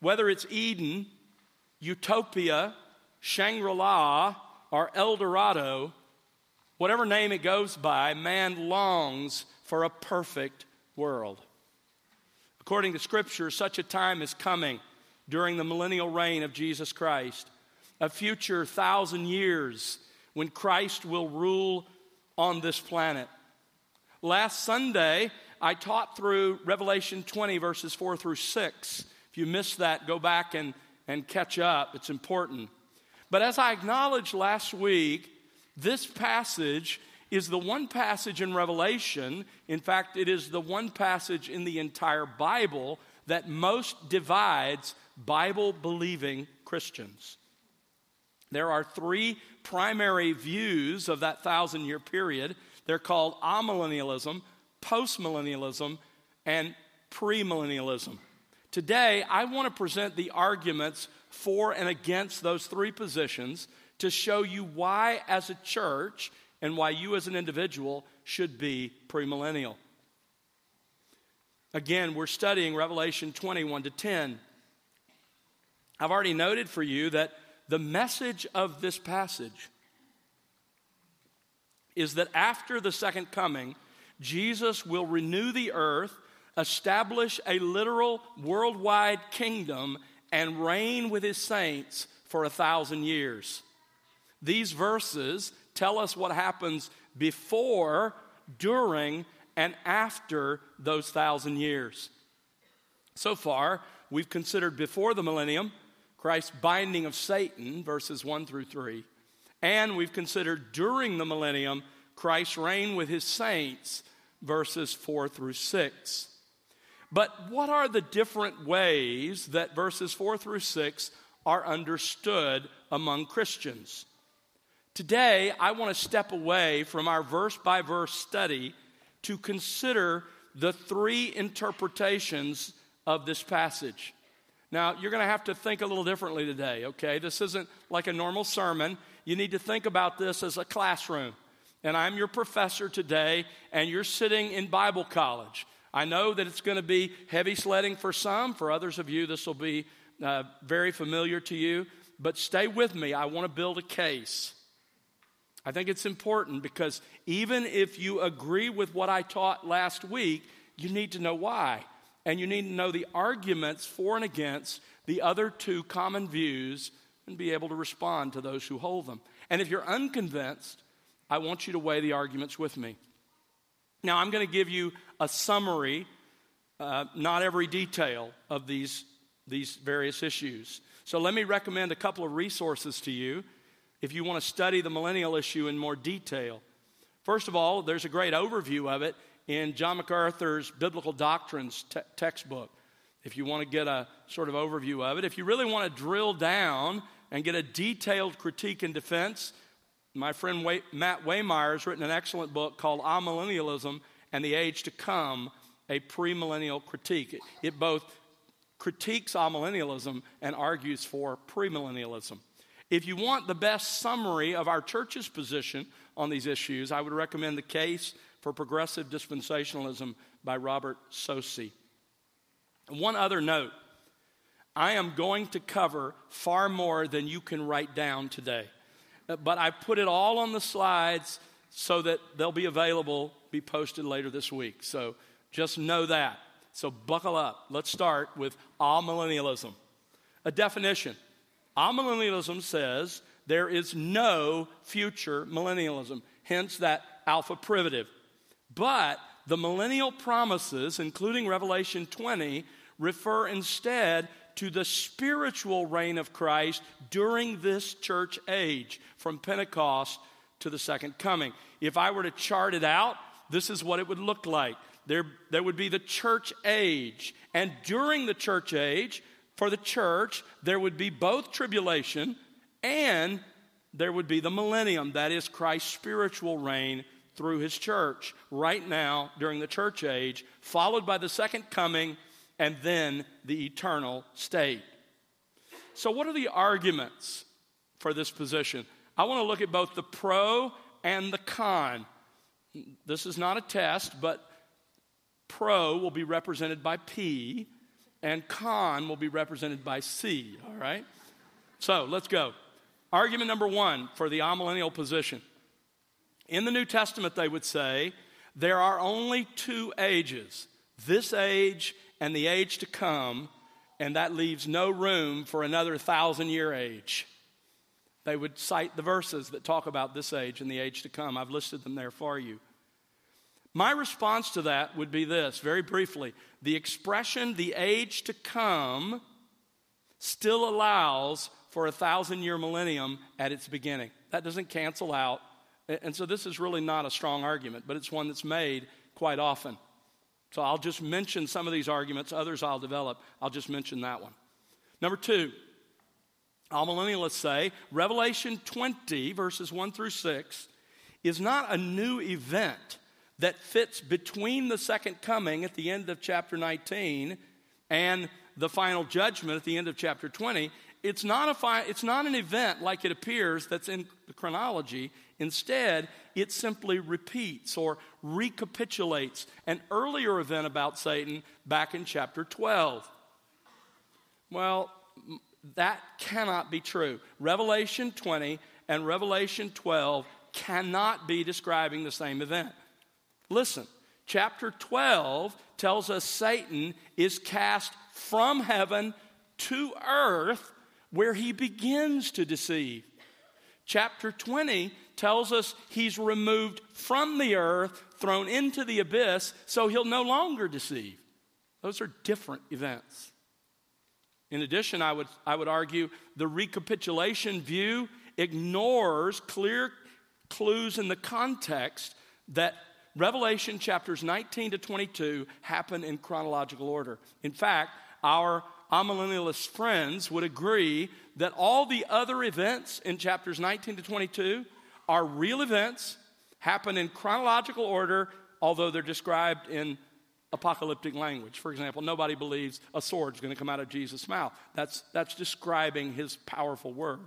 Whether it's Eden, Utopia, Shangri La, or El Dorado, whatever name it goes by, man longs for a perfect world. According to Scripture, such a time is coming during the millennial reign of Jesus Christ, a future thousand years when Christ will rule on this planet. Last Sunday, I taught through Revelation 20, verses 4 through 6. You missed that, go back and, and catch up. It's important. But as I acknowledged last week, this passage is the one passage in Revelation, in fact, it is the one passage in the entire Bible that most divides Bible believing Christians. There are three primary views of that thousand year period. They're called amillennialism, postmillennialism, and premillennialism. Today, I want to present the arguments for and against those three positions to show you why, as a church, and why you as an individual should be premillennial. Again, we're studying Revelation 21 to 10. I've already noted for you that the message of this passage is that after the second coming, Jesus will renew the earth, establish a literal worldwide kingdom, and reign with his saints for a thousand years. These verses tell us what happens before, during, and after those thousand years. So far, we've considered before the millennium, Christ's binding of Satan, verses 1 through 3. And we've considered during the millennium, Christ's reign with his saints, verses 4 through 6. But what are the different ways that verses 4 through 6 are understood among Christians? Today, I want to step away from our verse by verse study to consider the three interpretations of this passage. Now, you're going to have to think a little differently today, okay? This isn't like a normal sermon. You need to think about this as a classroom. And I'm your professor today, and you're sitting in Bible college. I know that it's going to be heavy sledding for some. For others of you, this will be uh, very familiar to you. But stay with me. I want to build a case. I think it's important because even if you agree with what I taught last week, you need to know why. And you need to know the arguments for and against the other two common views and be able to respond to those who hold them. And if you're unconvinced, I want you to weigh the arguments with me. Now, I'm going to give you a summary, uh, not every detail of these, these various issues. So, let me recommend a couple of resources to you if you want to study the millennial issue in more detail. First of all, there's a great overview of it in John MacArthur's Biblical Doctrines te- textbook. If you want to get a sort of overview of it, if you really want to drill down and get a detailed critique and defense, my friend Matt Waymeyer has written an excellent book called Amillennialism and the Age to Come, a premillennial critique. It, it both critiques amillennialism and argues for premillennialism. If you want the best summary of our church's position on these issues, I would recommend The Case for Progressive Dispensationalism by Robert Saucy. One other note I am going to cover far more than you can write down today, but I put it all on the slides so that they'll be available, be posted later this week. So just know that. So buckle up. Let's start with amillennialism. A definition Amillennialism says there is no future millennialism, hence that alpha privative. But the millennial promises, including Revelation 20, refer instead to the spiritual reign of Christ during this church age, from Pentecost to the second coming. If I were to chart it out, this is what it would look like. There, there would be the church age. And during the church age, for the church, there would be both tribulation and there would be the millennium, that is Christ's spiritual reign through his church right now during the church age, followed by the second coming and then the eternal state. So, what are the arguments for this position? I want to look at both the pro and the con. This is not a test, but pro will be represented by P and con will be represented by C, all right? So let's go. Argument number one for the amillennial position. In the New Testament, they would say there are only two ages this age and the age to come, and that leaves no room for another thousand year age. They would cite the verses that talk about this age and the age to come. I've listed them there for you. My response to that would be this very briefly the expression, the age to come, still allows for a thousand year millennium at its beginning. That doesn't cancel out. And so this is really not a strong argument, but it's one that's made quite often. So I'll just mention some of these arguments, others I'll develop. I'll just mention that one. Number two, amillennialists say Revelation 20, verses 1 through 6, is not a new event that fits between the second coming at the end of chapter 19 and the final judgment at the end of chapter 20. It's not, a fi- it's not an event like it appears that's in the chronology. Instead, it simply repeats or recapitulates an earlier event about Satan back in chapter 12. Well, that cannot be true. Revelation 20 and Revelation 12 cannot be describing the same event. Listen, chapter 12 tells us Satan is cast from heaven to earth where he begins to deceive. Chapter 20 tells us he's removed from the earth, thrown into the abyss, so he'll no longer deceive. Those are different events. In addition, I would, I would argue the recapitulation view ignores clear clues in the context that Revelation chapters 19 to 22 happen in chronological order. In fact, our amillennialist friends would agree that all the other events in chapters 19 to 22 are real events, happen in chronological order, although they're described in apocalyptic language. For example, nobody believes a sword's going to come out of Jesus' mouth. That's, that's describing his powerful word.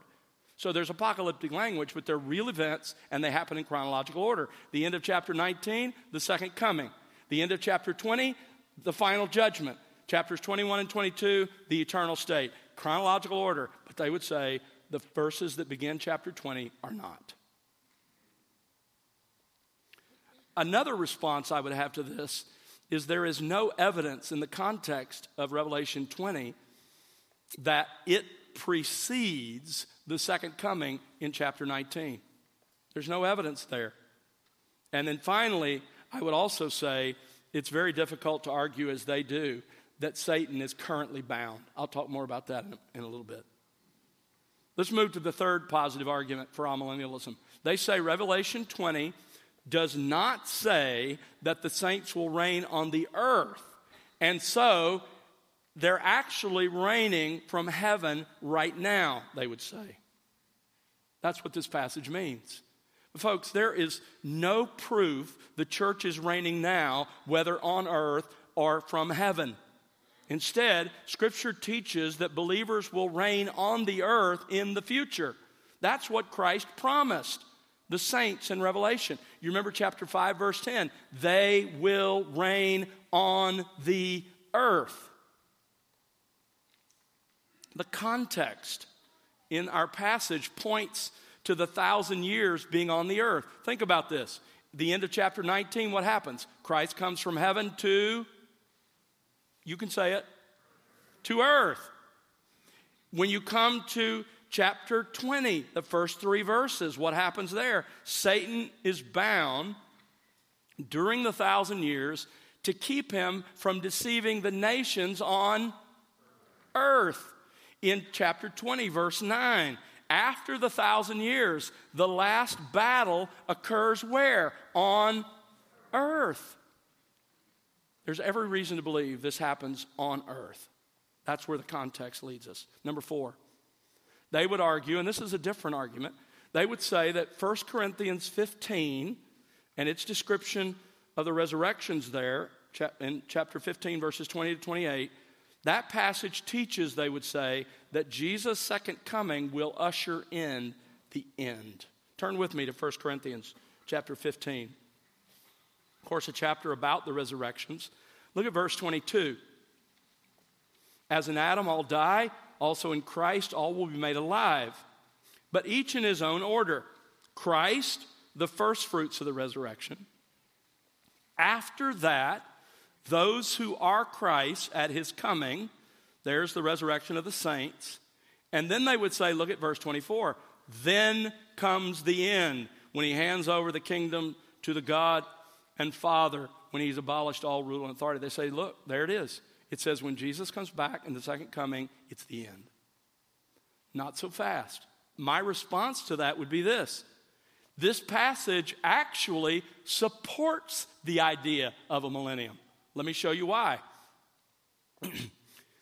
So there's apocalyptic language, but they're real events and they happen in chronological order. The end of chapter 19, the second coming. The end of chapter 20, the final judgment. Chapters 21 and 22, the eternal state. Chronological order, but they would say the verses that begin chapter 20 are not. Another response I would have to this is there is no evidence in the context of Revelation 20 that it precedes the second coming in chapter 19. There's no evidence there. And then finally, I would also say it's very difficult to argue, as they do, that Satan is currently bound. I'll talk more about that in a, in a little bit. Let's move to the third positive argument for amillennialism. They say Revelation 20 does not say that the saints will reign on the earth. And so they're actually reigning from heaven right now, they would say. That's what this passage means. Folks, there is no proof the church is reigning now, whether on earth or from heaven. Instead, Scripture teaches that believers will reign on the earth in the future. That's what Christ promised the saints in Revelation. You remember chapter 5, verse 10 they will reign on the earth. The context in our passage points to the thousand years being on the earth. Think about this. The end of chapter 19, what happens? Christ comes from heaven to, you can say it, to earth. When you come to chapter 20, the first three verses, what happens there? Satan is bound during the thousand years to keep him from deceiving the nations on earth in chapter 20, verse 9. After the thousand years, the last battle occurs where? On earth. There's every reason to believe this happens on earth. That's where the context leads us. Number four, they would argue, and this is a different argument, they would say that 1 Corinthians 15 and its description of the resurrections there in chapter 15, verses 20 to 28, that passage teaches, they would say, that Jesus' second coming will usher in the end. Turn with me to 1 Corinthians chapter 15. Of course, a chapter about the resurrections. Look at verse 22. As in Adam all die, also in Christ all will be made alive, but each in his own order. Christ, the first fruits of the resurrection. After that, those who are Christ at his coming, there's the resurrection of the saints. And then they would say, look at verse 24, then comes the end when he hands over the kingdom to the God and Father when he's abolished all rule and authority. They say, look, there it is. It says when Jesus comes back in the second coming, it's the end. Not so fast. My response to that would be this this passage actually supports the idea of a millennium. Let me show you why.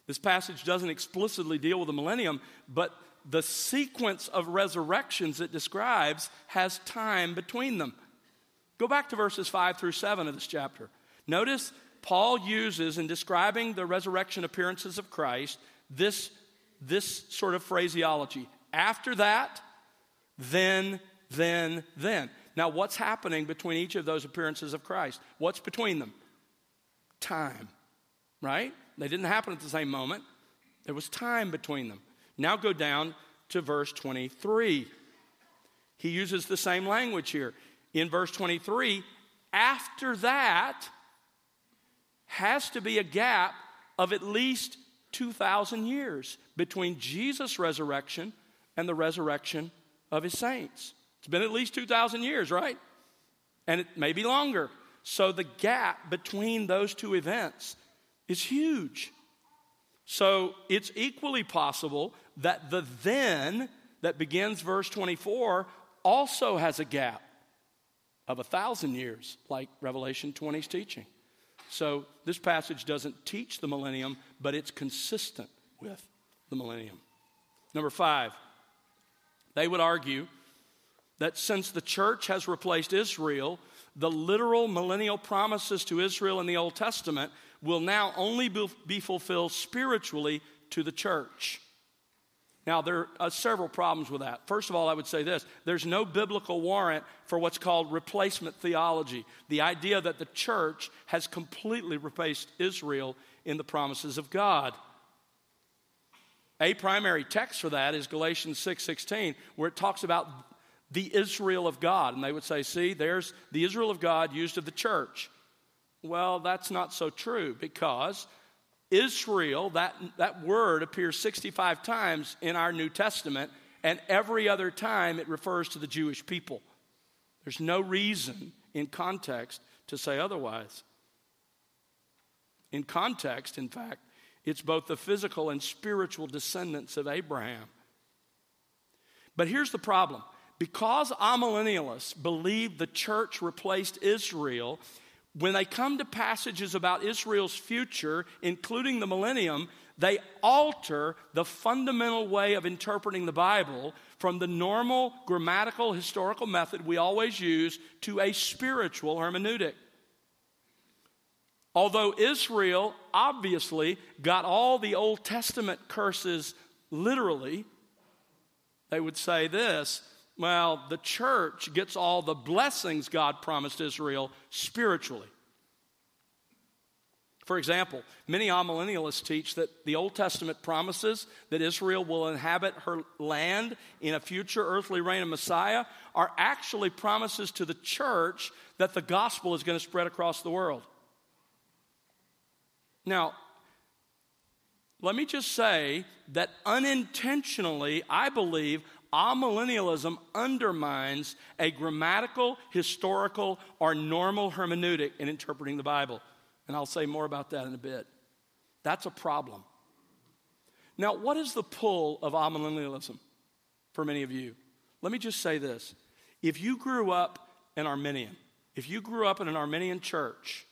this passage doesn't explicitly deal with a millennium, but the sequence of resurrections it describes has time between them. Go back to verses 5 through 7 of this chapter. Notice Paul uses, in describing the resurrection appearances of Christ, this, this sort of phraseology. After that, then, then, then. Now, what's happening between each of those appearances of Christ? What's between them? Time, right? They didn't happen at the same moment. There was time between them. Now go down to verse 23. He uses the same language here. In verse 23, after that has to be a gap of at least 2,000 years between Jesus' resurrection and the resurrection of his saints. It's been at least 2,000 years, right? And it may be longer. So the gap between those two events is huge. So it's equally possible that the then that begins verse 24 also has a gap of a thousand years, like Revelation 20's teaching. So this passage doesn't teach the millennium, but it's consistent with the millennium. Number five, they would argue that since the church has replaced Israel, the literal millennial promises to Israel in the Old Testament will now only be fulfilled spiritually to the church. Now, there are uh, several problems with that. First of all, I would say this there's no biblical warrant for what's called replacement theology, the idea that the church has completely replaced Israel in the promises of God. A primary text for that is Galatians 6:16, where it talks about the Israel of God. And they would say, see, there's the Israel of God used of the church. Well, that's not so true because Israel, that, that word appears 65 times in our New Testament, and every other time it refers to the Jewish people. There's no reason in context to say otherwise. In context, in fact, it's both the physical and spiritual descendants of Abraham. But here's the problem because amillennialists believe the church replaced Israel, when they come to passages about Israel's future, including the millennium, they alter the fundamental way of interpreting the Bible from the normal grammatical historical method we always use to a spiritual hermeneutic. Although Israel obviously got all the Old Testament curses literally, they would say this well, the church gets all the blessings God promised Israel spiritually. For example, many amillennialists teach that the Old Testament promises that Israel will inhabit her land in a future earthly reign of Messiah are actually promises to the church that the gospel is going to spread across the world. Now, let me just say that unintentionally, I believe amillennialism undermines a grammatical, historical, or normal hermeneutic in interpreting the Bible. And I'll say more about that in a bit. That's a problem. Now, what is the pull of amillennialism for many of you? Let me just say this. If you grew up an Arminian, if you grew up in an Arminian church,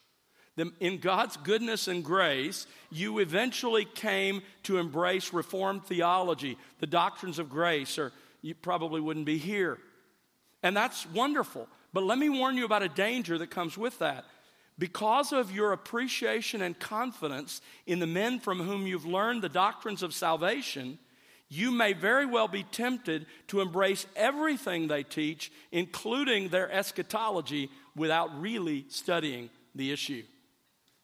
then in God's goodness and grace, you eventually came to embrace Reformed theology, the doctrines of grace, or you probably wouldn't be here. And that's wonderful. But let me warn you about a danger that comes with that. Because of your appreciation and confidence in the men from whom you've learned the doctrines of salvation, you may very well be tempted to embrace everything they teach, including their eschatology, without really studying the issue.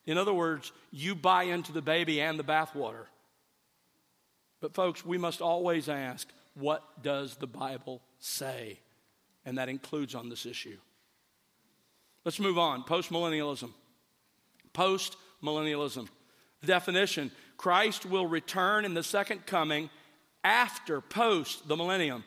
In other words, you buy into the baby and the bathwater. But, folks, we must always ask, what does the Bible say? And that includes on this issue. Let's move on. Postmillennialism. Postmillennialism. Definition Christ will return in the second coming after, post the millennium.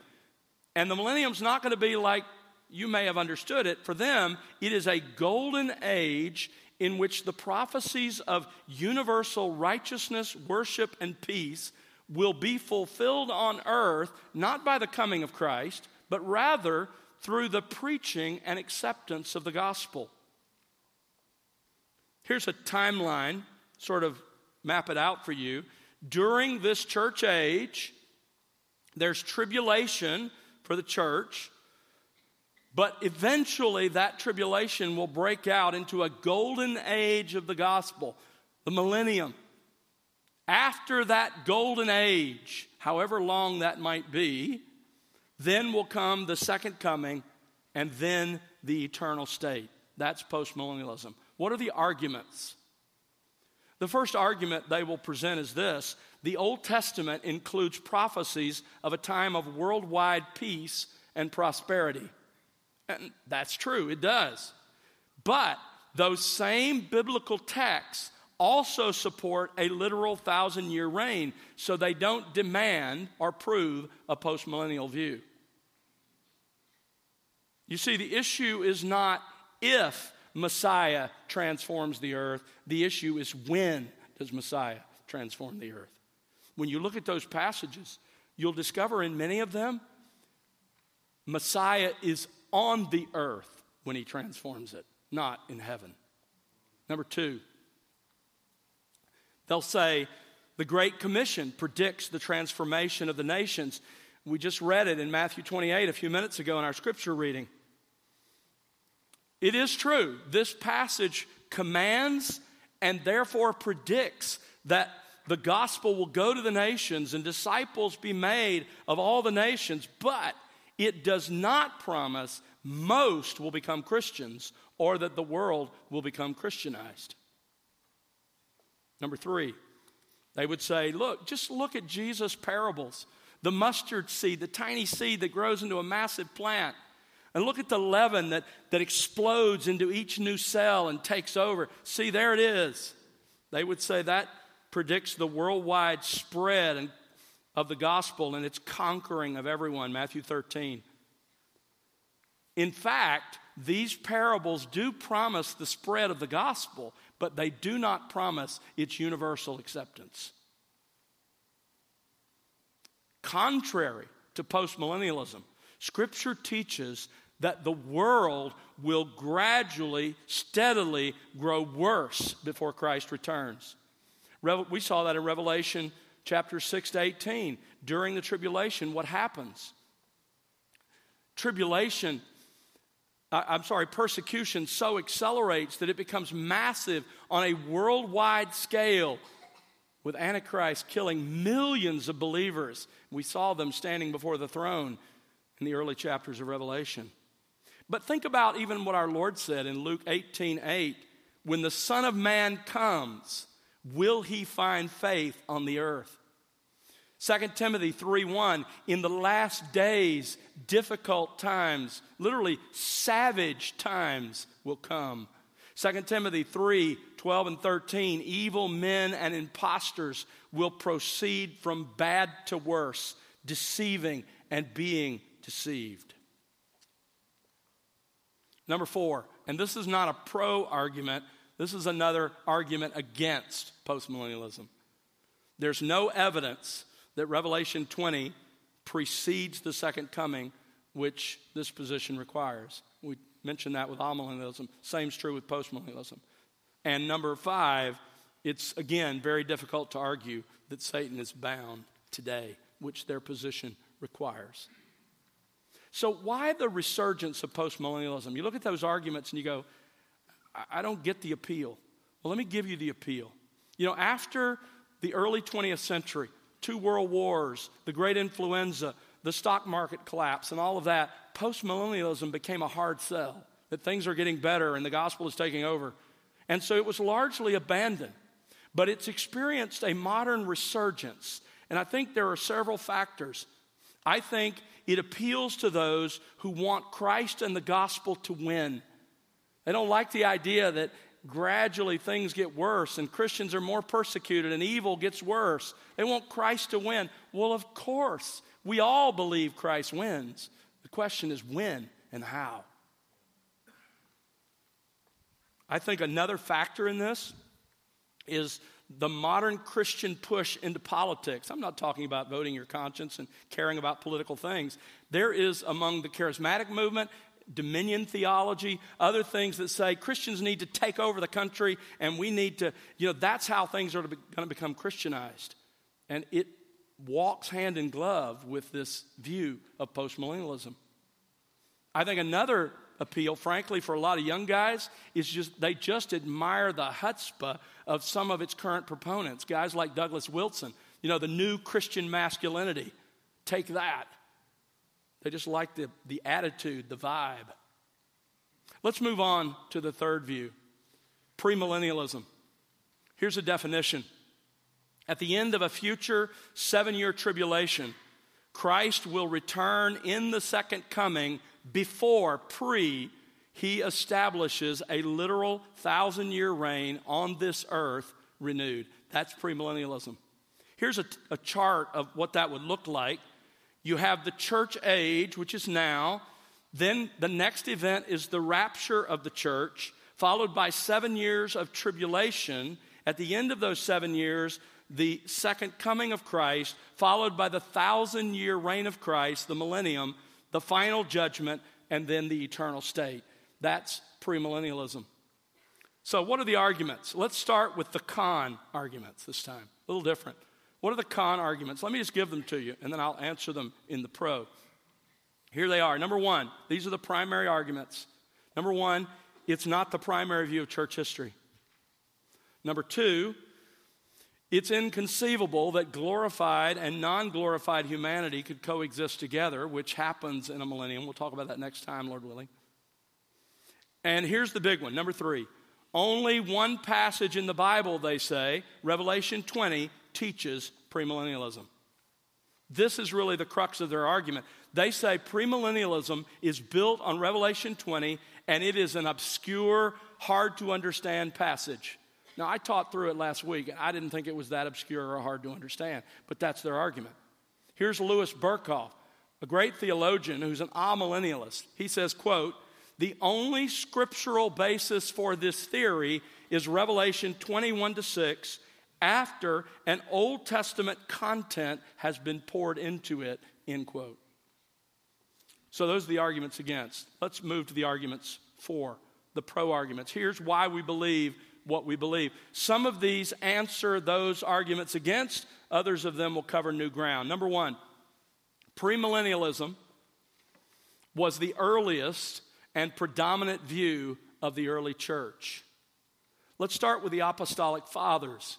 And the millennium's not going to be like you may have understood it. For them, it is a golden age in which the prophecies of universal righteousness, worship, and peace will be fulfilled on earth, not by the coming of Christ, but rather through the preaching and acceptance of the gospel. Here's a timeline, sort of map it out for you. During this church age, there's tribulation for the church, but eventually that tribulation will break out into a golden age of the gospel, the millennium. After that golden age, however long that might be, then will come the second coming and then the eternal state. That's postmillennialism. What are the arguments? The first argument they will present is this the Old Testament includes prophecies of a time of worldwide peace and prosperity. And that's true, it does. But those same biblical texts also support a literal thousand year reign, so they don't demand or prove a postmillennial view. You see, the issue is not if Messiah transforms the earth, the issue is when does Messiah transform the earth. When you look at those passages, you'll discover in many of them, Messiah is on the earth when he transforms it, not in heaven. Number two, They'll say, the Great Commission predicts the transformation of the nations. We just read it in Matthew 28 a few minutes ago in our scripture reading. It is true, this passage commands and therefore predicts that the gospel will go to the nations and disciples be made of all the nations, but it does not promise most will become Christians or that the world will become Christianized. Number three, they would say, look, just look at Jesus' parables. The mustard seed, the tiny seed that grows into a massive plant. And look at the leaven that, that explodes into each new cell and takes over. See, there it is. They would say that predicts the worldwide spread of the gospel and its conquering of everyone, Matthew 13. In fact, these parables do promise the spread of the gospel, but they do not promise its universal acceptance. Contrary to postmillennialism, Scripture teaches that the world will gradually, steadily grow worse before Christ returns. We saw that in Revelation chapter 6 to 18. During the tribulation, what happens? Tribulation I'm sorry, persecution so accelerates that it becomes massive on a worldwide scale, with Antichrist killing millions of believers. We saw them standing before the throne in the early chapters of Revelation. But think about even what our Lord said in Luke 18 8 when the Son of Man comes, will he find faith on the earth? 2 Timothy 3 1, in the last days, difficult times, literally savage times will come. 2 Timothy 3 12 and 13, evil men and impostors will proceed from bad to worse, deceiving and being deceived. Number four, and this is not a pro argument, this is another argument against postmillennialism. There's no evidence that Revelation 20 precedes the second coming, which this position requires. We mentioned that with amillennialism. Same's true with postmillennialism. And number five, it's again very difficult to argue that Satan is bound today, which their position requires. So, why the resurgence of postmillennialism? You look at those arguments and you go, I don't get the appeal. Well, let me give you the appeal. You know, after the early 20th century, two world wars, the great influenza, the stock market collapse, and all of that, postmillennialism became a hard sell that things are getting better and the gospel is taking over. And so it was largely abandoned. But it's experienced a modern resurgence And I think there are several factors. I think it appeals to those who want Christ and the gospel to win. They don't like the idea that gradually things get worse and Christians are more persecuted and evil gets worse. They want Christ to win. Well, of course, we all believe Christ wins. The question is when and how. I think another factor in this is the modern Christian push into politics. I'm not talking about voting your conscience and caring about political things. There is among the charismatic movement dominion theology, other things that say Christians need to take over the country and we need to, you know, that's how things are going to become Christianized. And it walks hand in glove with this view of postmillennialism. I think another appeal, frankly, for a lot of young guys is just they just admire the chutzpah of some of its current proponents. Guys like Douglas Wilson, you know, the new Christian masculinity. Take that. They just like the, the attitude, the vibe. Let's move on to the third view premillennialism. Here's a definition. At the end of a future seven year tribulation, Christ will return in the second coming before, pre, he establishes a literal thousand year reign on this earth renewed. That's premillennialism. Here's a, a chart of what that would look like you have the church age, which is now. Then the next event is the rapture of the church, followed by seven years of tribulation. At the end of those seven years, the second coming of Christ, followed by the thousand year reign of Christ, the millennium, the final judgment, and then the eternal state. That's premillennialism. So, what are the arguments? Let's start with the con arguments this time. A little different. What are the con arguments? Let me just give them to you, and then I'll answer them in the pro. Here they are. Number one, these are the primary arguments. Number one, it's not the primary view of church history. Number two, it's inconceivable that glorified and non glorified humanity could coexist together, which happens in a millennium. We'll talk about that next time, Lord willing. And here's the big one number three. Only one passage in the Bible, they say, Revelation 20, teaches premillennialism. This is really the crux of their argument. They say premillennialism is built on Revelation 20 and it is an obscure, hard to understand passage. Now, I taught through it last week and I didn't think it was that obscure or hard to understand, but that's their argument. Here's Louis Berkhof, a great theologian who's an amillennialist. He says, quote, the only scriptural basis for this theory is Revelation 21 to 6 after an Old Testament content has been poured into it, end quote. So those are the arguments against. Let's move to the arguments for, the pro arguments. Here's why we believe what we believe. Some of these answer those arguments against, others of them will cover new ground. Number one, premillennialism was the earliest and predominant view of the early church. Let's start with the apostolic fathers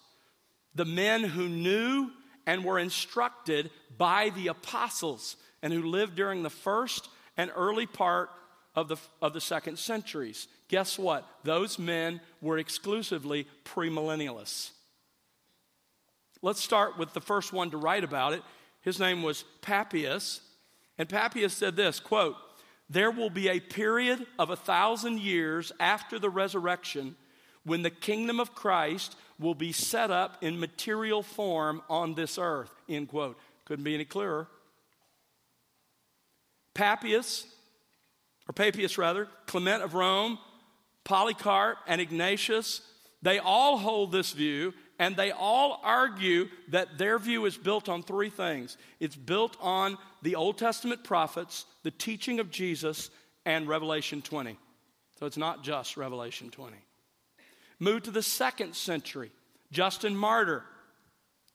the men who knew and were instructed by the apostles and who lived during the first and early part of the, of the second centuries. Guess what? Those men were exclusively premillennialists. Let's start with the first one to write about it. His name was Papias. And Papias said this quote, There will be a period of a thousand years after the resurrection when the kingdom of Christ will be set up in material form on this earth. End quote. Couldn't be any clearer. Papias, or Papias rather, Clement of Rome, Polycarp, and Ignatius, they all hold this view, and they all argue that their view is built on three things it's built on the Old Testament prophets, the teaching of Jesus, and Revelation 20. So it's not just Revelation 20. Move to the second century. Justin Martyr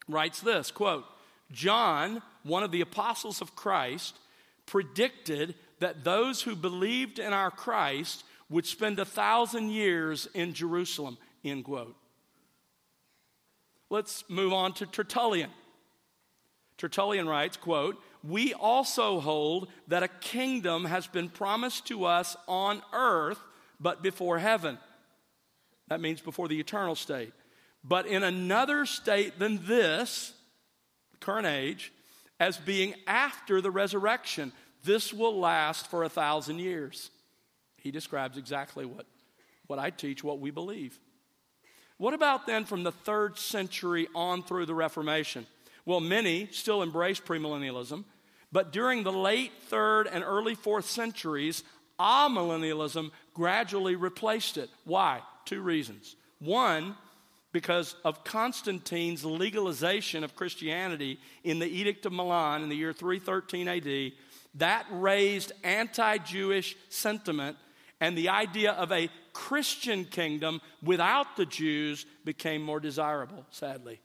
writes this quote, John, one of the apostles of Christ, predicted that those who believed in our Christ would spend a thousand years in Jerusalem, end quote. Let's move on to Tertullian. Tertullian writes, quote, We also hold that a kingdom has been promised to us on earth, but before heaven. That means before the eternal state. But in another state than this, current age, as being after the resurrection. This will last for a thousand years. He describes exactly what, what I teach, what we believe. What about then from the third century on through the Reformation? Well, many still embrace premillennialism, but during the late third and early fourth centuries, amillennialism gradually replaced it. Why? Two reasons. One, because of Constantine's legalization of Christianity in the Edict of Milan in the year 313 AD, that raised anti Jewish sentiment, and the idea of a Christian kingdom without the Jews became more desirable, sadly.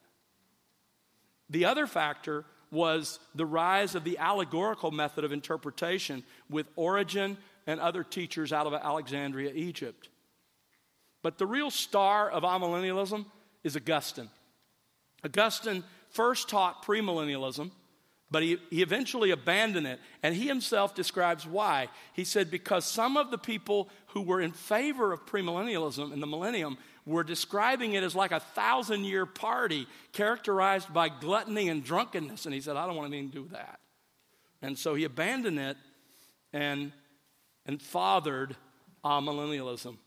The other factor was the rise of the allegorical method of interpretation with Origen and other teachers out of Alexandria, Egypt. But the real star of amillennialism is Augustine. Augustine first taught premillennialism, but he, he eventually abandoned it. And he himself describes why. He said, because some of the people who were in favor of premillennialism in the millennium were describing it as like a thousand year party characterized by gluttony and drunkenness. And he said, I don't want anything to do with that. And so he abandoned it and, and fathered amillennialism.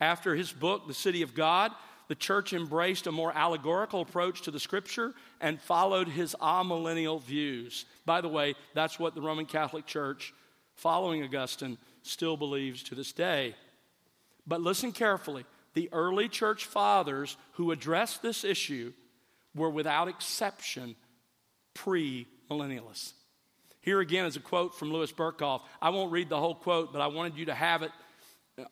After his book, The City of God, the church embraced a more allegorical approach to the scripture and followed his amillennial views. By the way, that's what the Roman Catholic Church, following Augustine, still believes to this day. But listen carefully the early church fathers who addressed this issue were without exception pre millennialists. Here again is a quote from Louis Berkhof. I won't read the whole quote, but I wanted you to have it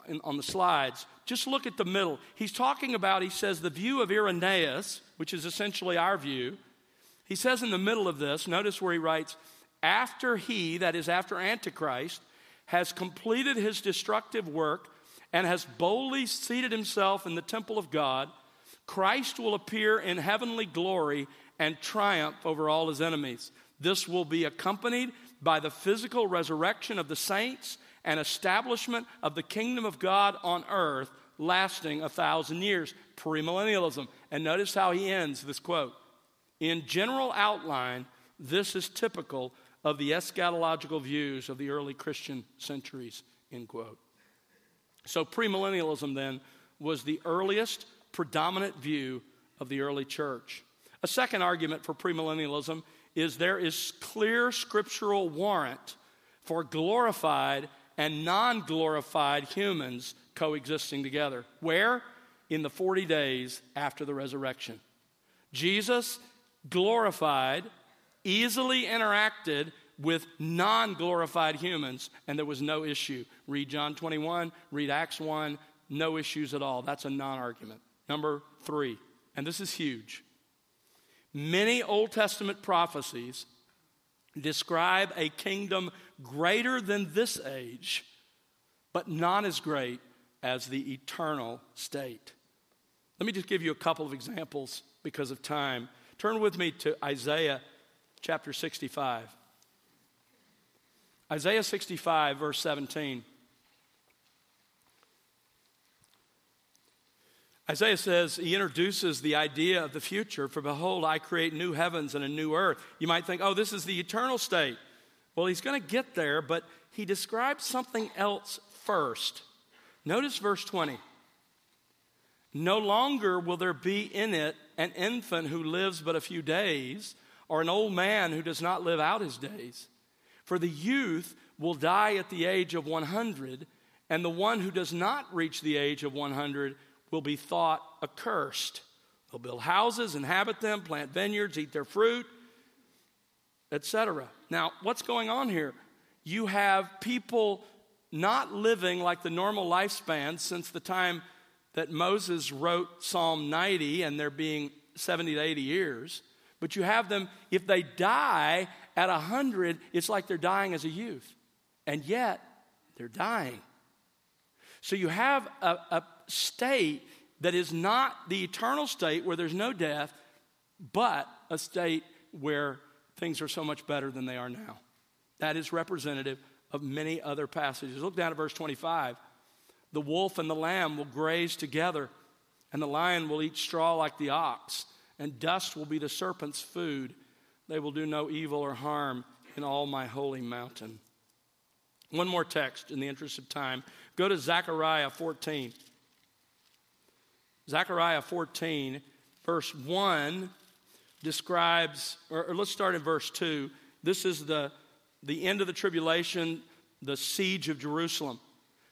in, on the slides. Just look at the middle. He's talking about, he says, the view of Irenaeus, which is essentially our view. He says in the middle of this, notice where he writes, after he, that is after Antichrist, has completed his destructive work and has boldly seated himself in the temple of God, Christ will appear in heavenly glory and triumph over all his enemies. This will be accompanied by the physical resurrection of the saints and establishment of the kingdom of God on earth lasting a thousand years, premillennialism. And notice how he ends this quote. In general outline, this is typical of the eschatological views of the early Christian centuries, end quote. So, premillennialism then was the earliest predominant view of the early church. A second argument for premillennialism is there is clear scriptural warrant for glorified and non glorified humans coexisting together. Where? In the 40 days after the resurrection. Jesus, glorified, easily interacted with non glorified humans, and there was no issue. Read John 21, read Acts 1, no issues at all. That's a non argument. Number three, and this is huge. Many Old Testament prophecies describe a kingdom greater than this age, but not as great as the eternal state. Let me just give you a couple of examples because of time. Turn with me to Isaiah chapter 65. Isaiah 65, verse 17. Isaiah says, he introduces the idea of the future. For behold, I create new heavens and a new earth. You might think, oh, this is the eternal state. Well, he's going to get there, but he describes something else first. Notice verse 20. No longer will there be in it an infant who lives but a few days, or an old man who does not live out his days. For the youth will die at the age of 100, and the one who does not reach the age of 100 will be thought accursed. They'll build houses, inhabit them, plant vineyards, eat their fruit, etc. Now, what's going on here? You have people not living like the normal lifespan since the time that Moses wrote Psalm 90 and they're being 70 to 80 years. But you have them, if they die at 100, it's like they're dying as a youth. And yet, they're dying. So you have a, a state that is not the eternal state where there's no death, but a state where things are so much better than they are now. That is representative of many other passages. Look down at verse 25. The wolf and the lamb will graze together, and the lion will eat straw like the ox, and dust will be the serpent's food. They will do no evil or harm in all my holy mountain. One more text in the interest of time. Go to Zechariah 14. Zechariah 14, verse 1 describes, or, or let's start in verse 2. This is the, the end of the tribulation, the siege of Jerusalem.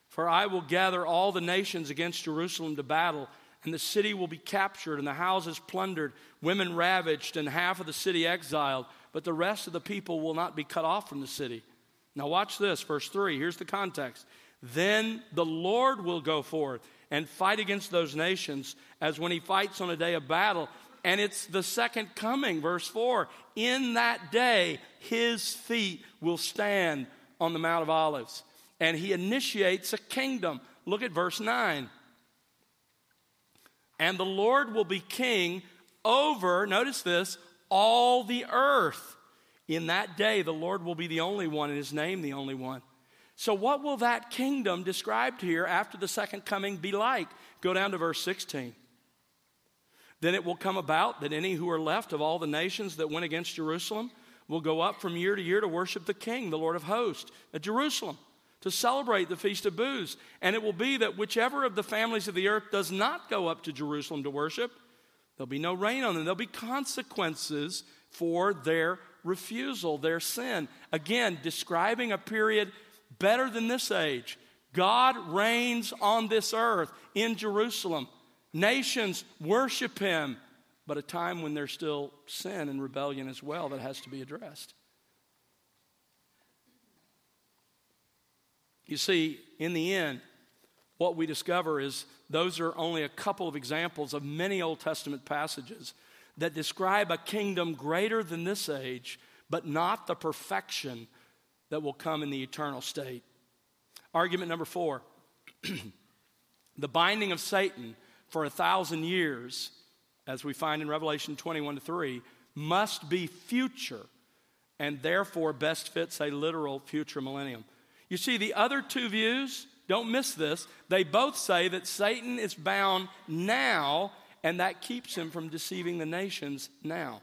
For I will gather all the nations against Jerusalem to battle, and the city will be captured, and the houses plundered, women ravaged, and half of the city exiled, but the rest of the people will not be cut off from the city. Now, watch this, verse 3. Here's the context. Then the Lord will go forth and fight against those nations as when he fights on a day of battle. And it's the second coming, verse 4. In that day, his feet will stand on the Mount of Olives. And he initiates a kingdom. Look at verse 9. And the Lord will be king over, notice this, all the earth. In that day, the Lord will be the only one, and his name the only one. So, what will that kingdom described here after the second coming be like? Go down to verse 16. Then it will come about that any who are left of all the nations that went against Jerusalem will go up from year to year to worship the King, the Lord of hosts, at Jerusalem, to celebrate the Feast of Booths. And it will be that whichever of the families of the earth does not go up to Jerusalem to worship, there'll be no rain on them. There'll be consequences for their refusal, their sin. Again, describing a period better than this age. God reigns on this earth in Jerusalem. Nations worship him, but a time when there's still sin and rebellion as well that has to be addressed. You see, in the end, what we discover is those are only a couple of examples of many Old Testament passages that describe a kingdom greater than this age, but not the perfection that will come in the eternal state. Argument number four the binding of Satan for a thousand years, as we find in Revelation 21 to 3, must be future and therefore best fits a literal future millennium. You see, the other two views, don't miss this, they both say that Satan is bound now and that keeps him from deceiving the nations now.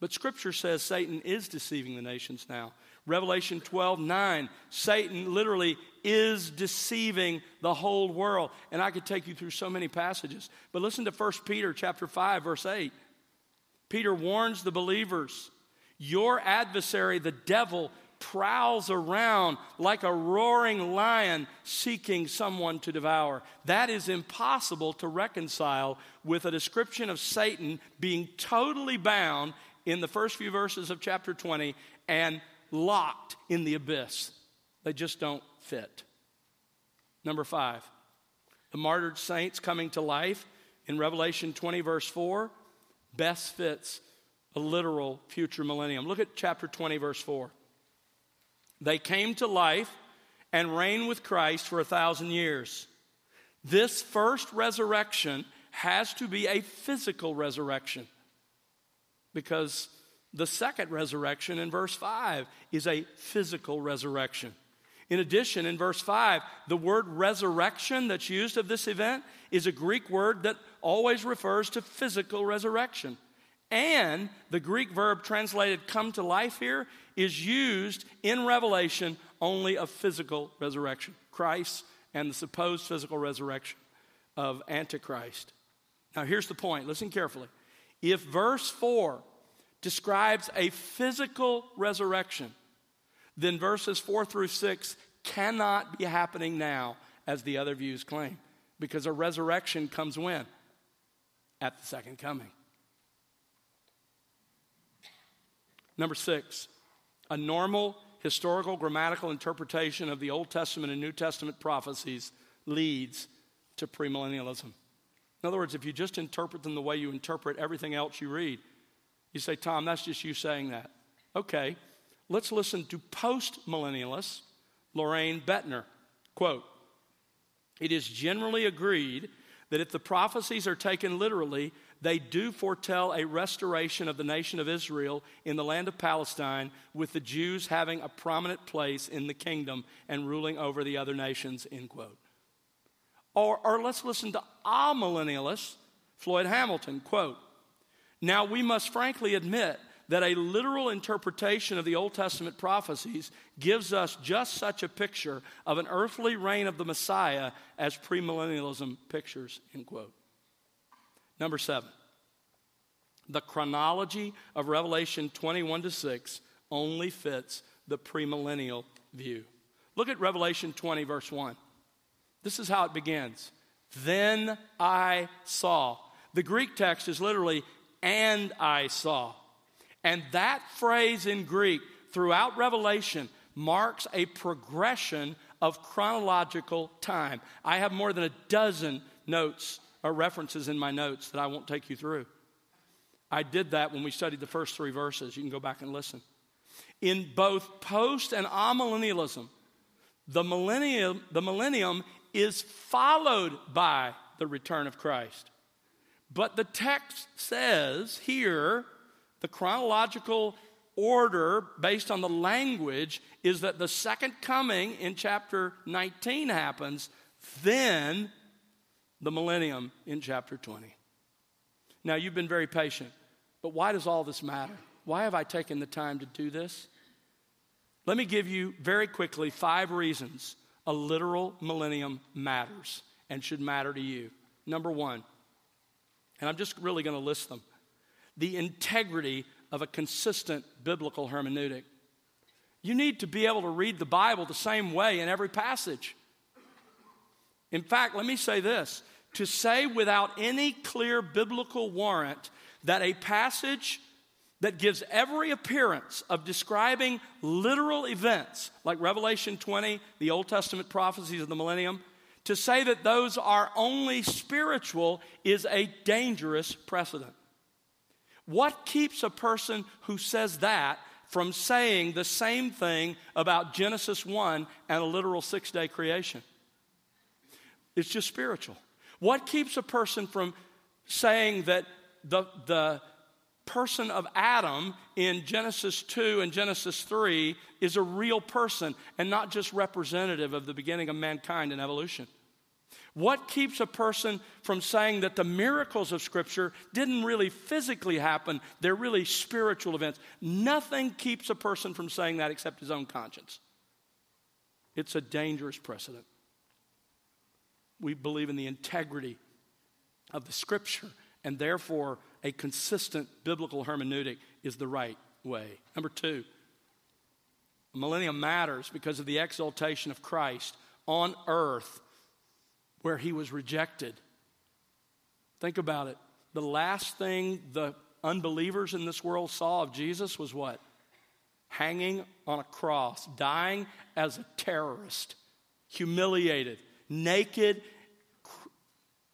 But Scripture says Satan is deceiving the nations now. Revelation 12 9, Satan literally is deceiving the whole world. And I could take you through so many passages. But listen to 1 Peter chapter 5, verse 8. Peter warns the believers Your adversary, the devil, prowls around like a roaring lion seeking someone to devour. That is impossible to reconcile with a description of Satan being totally bound in the first few verses of chapter 20 and locked in the abyss. They just don't fit. Number five, the martyred saints coming to life in Revelation 20, verse 4, best fits a literal future millennium. Look at chapter 20, verse 4. They came to life and reigned with Christ for a thousand years. This first resurrection has to be a physical resurrection because the second resurrection in verse 5 is a physical resurrection. In addition, in verse 5, the word resurrection that's used of this event is a Greek word that always refers to physical resurrection. And the Greek verb translated come to life here is used in Revelation only of physical resurrection. Christ and the supposed physical resurrection of Antichrist. Now, here's the point listen carefully. If verse 4 describes a physical resurrection, then verses 4 through 6 cannot be happening now, as the other views claim, because a resurrection comes when? At the second coming. Number six, a normal historical grammatical interpretation of the Old Testament and New Testament prophecies leads to premillennialism. In other words, if you just interpret them the way you interpret everything else you read, you say, Tom, that's just you saying that. Okay, let's listen to post millennialist Loraine Boettner. Quote It is generally agreed that if the prophecies are taken literally, they do foretell a restoration of the nation of Israel in the land of Palestine, with the Jews having a prominent place in the kingdom and ruling over the other nations, end quote. Or, or let's listen to amillennialist Floyd Hamilton, quote, Now, we must frankly admit that a literal interpretation of the Old Testament prophecies gives us just such a picture of an earthly reign of the Messiah as premillennialism pictures, end quote. Number seven, the chronology of Revelation 21 to 6 only fits the premillennial view. Look at Revelation 20, verse 1. This is how it begins. Then I saw. The Greek text is literally, and I saw. And that phrase in Greek throughout Revelation marks a progression of chronological time. I have more than a dozen notes or references in my notes that I won't take you through. I did that when we studied the first three verses. You can go back and listen. In both post and amillennialism, the millennium, the millennium is followed by the return of Christ. But the text says here the chronological order, based on the language, is that the second coming in chapter 19 happens, then the millennium in chapter 20. Now, you've been very patient, but why does all this matter? Why have I taken the time to do this? Let me give you very quickly five reasons a literal millennium matters and should matter to you. Number one, and I'm just really going to list them the integrity of a consistent biblical hermeneutic. You need to be able to read the Bible the same way in every passage. In fact, let me say this to say without any clear biblical warrant that a passage that gives every appearance of describing literal events like Revelation 20, the Old Testament prophecies of the millennium, to say that those are only spiritual is a dangerous precedent. What keeps a person who says that from saying the same thing about Genesis 1 and a literal six day creation? It's just spiritual. What keeps a person from saying that the, the person of Adam in Genesis 2 and Genesis 3 is a real person and not just representative of the beginning of mankind and evolution? What keeps a person from saying that the miracles of Scripture didn't really physically happen? They're really spiritual events. Nothing keeps a person from saying that except his own conscience. It's a dangerous precedent. We believe in the integrity of the Scripture, and therefore, a consistent biblical hermeneutic is the right way. Number two, millennium matters because of the exaltation of Christ on earth where he was rejected. Think about it. The last thing the unbelievers in this world saw of Jesus was what? Hanging on a cross, dying as a terrorist, humiliated, naked,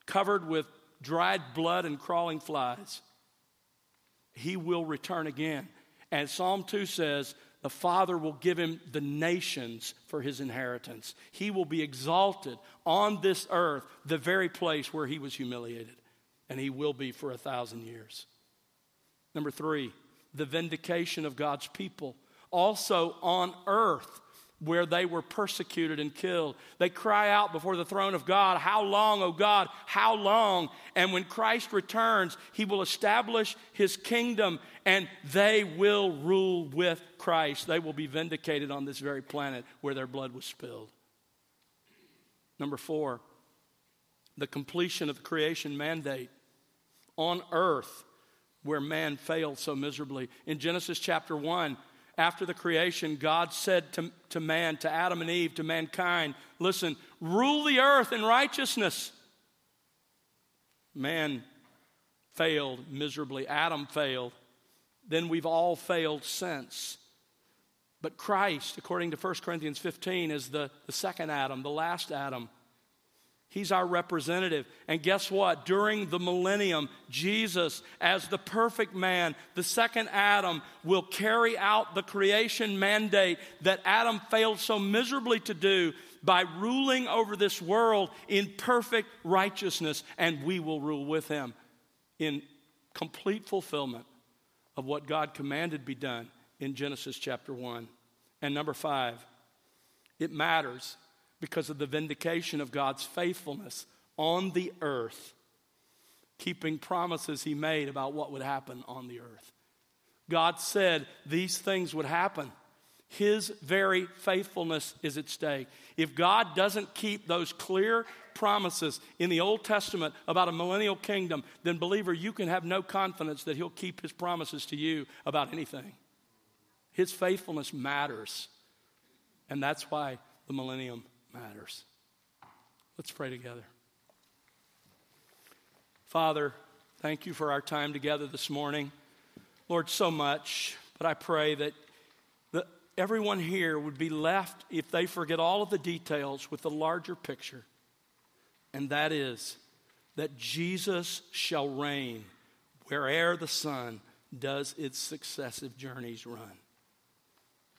covered with dried blood and crawling flies. He will return again. And Psalm 2 says, the Father will give him the nations for his inheritance. He will be exalted on this earth, the very place where he was humiliated. And he will be for a thousand years. Number three, the vindication of God's people. Also on earth, where they were persecuted and killed. They cry out before the throne of God, How long, O God? How long? And when Christ returns, he will establish his kingdom and they will rule with Christ. They will be vindicated on this very planet where their blood was spilled. Number four, the completion of the creation mandate on earth where man failed so miserably. In Genesis chapter 1, after the creation, God said to, to man, to Adam and Eve, to mankind, listen, rule the earth in righteousness. Man failed miserably, Adam failed. Then we've all failed since. But Christ, according to 1 Corinthians 15, is the, the second Adam, the last Adam. He's our representative. And guess what? During the millennium, Jesus, as the perfect man, the second Adam, will carry out the creation mandate that Adam failed so miserably to do by ruling over this world in perfect righteousness, and we will rule with him in complete fulfillment of what God commanded be done in Genesis chapter 1. And number five, it matters because of the vindication of God's faithfulness on the earth keeping promises he made about what would happen on the earth. God said these things would happen. His very faithfulness is at stake. If God doesn't keep those clear promises in the Old Testament about a millennial kingdom, then, believer, you can have no confidence that He'll keep His promises to you about anything. His faithfulness matters. And that's why the millennium matters. Let's pray together. Father, thank you for our time together this morning. Lord, so much, but I pray that the, everyone here would be left, if they forget all of the details, with the larger picture. And that is that Jesus shall reign where'er the sun does its successive journeys run.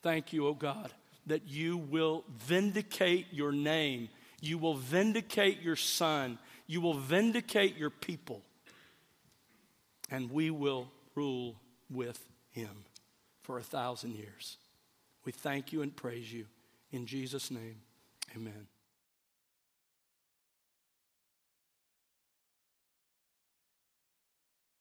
Thank you, O oh God, that you will vindicate your name. You will vindicate your son. You will vindicate your people. And we will rule with him for a thousand years. We thank you and praise you. In Jesus' name, amen.